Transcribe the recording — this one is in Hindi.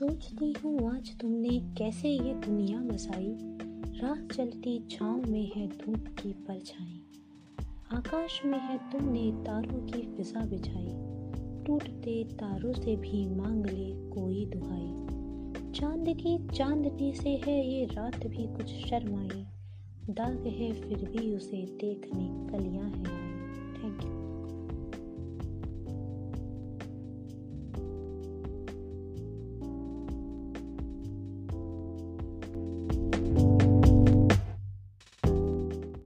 सोचती हूँ, आज तुमने कैसे ये दुनिया बसाई? राह चलती छाँव में है धूप की परछाई। आकाश में है तुमने तारों की फिजा बिछाई। टूटते तारों से भी मांग ले कोई दुहाई। चाँद की चांदनी से है ये रात भी कुछ शर्माई। दाग है फिर भी उसे देखने कलियाँ हैं।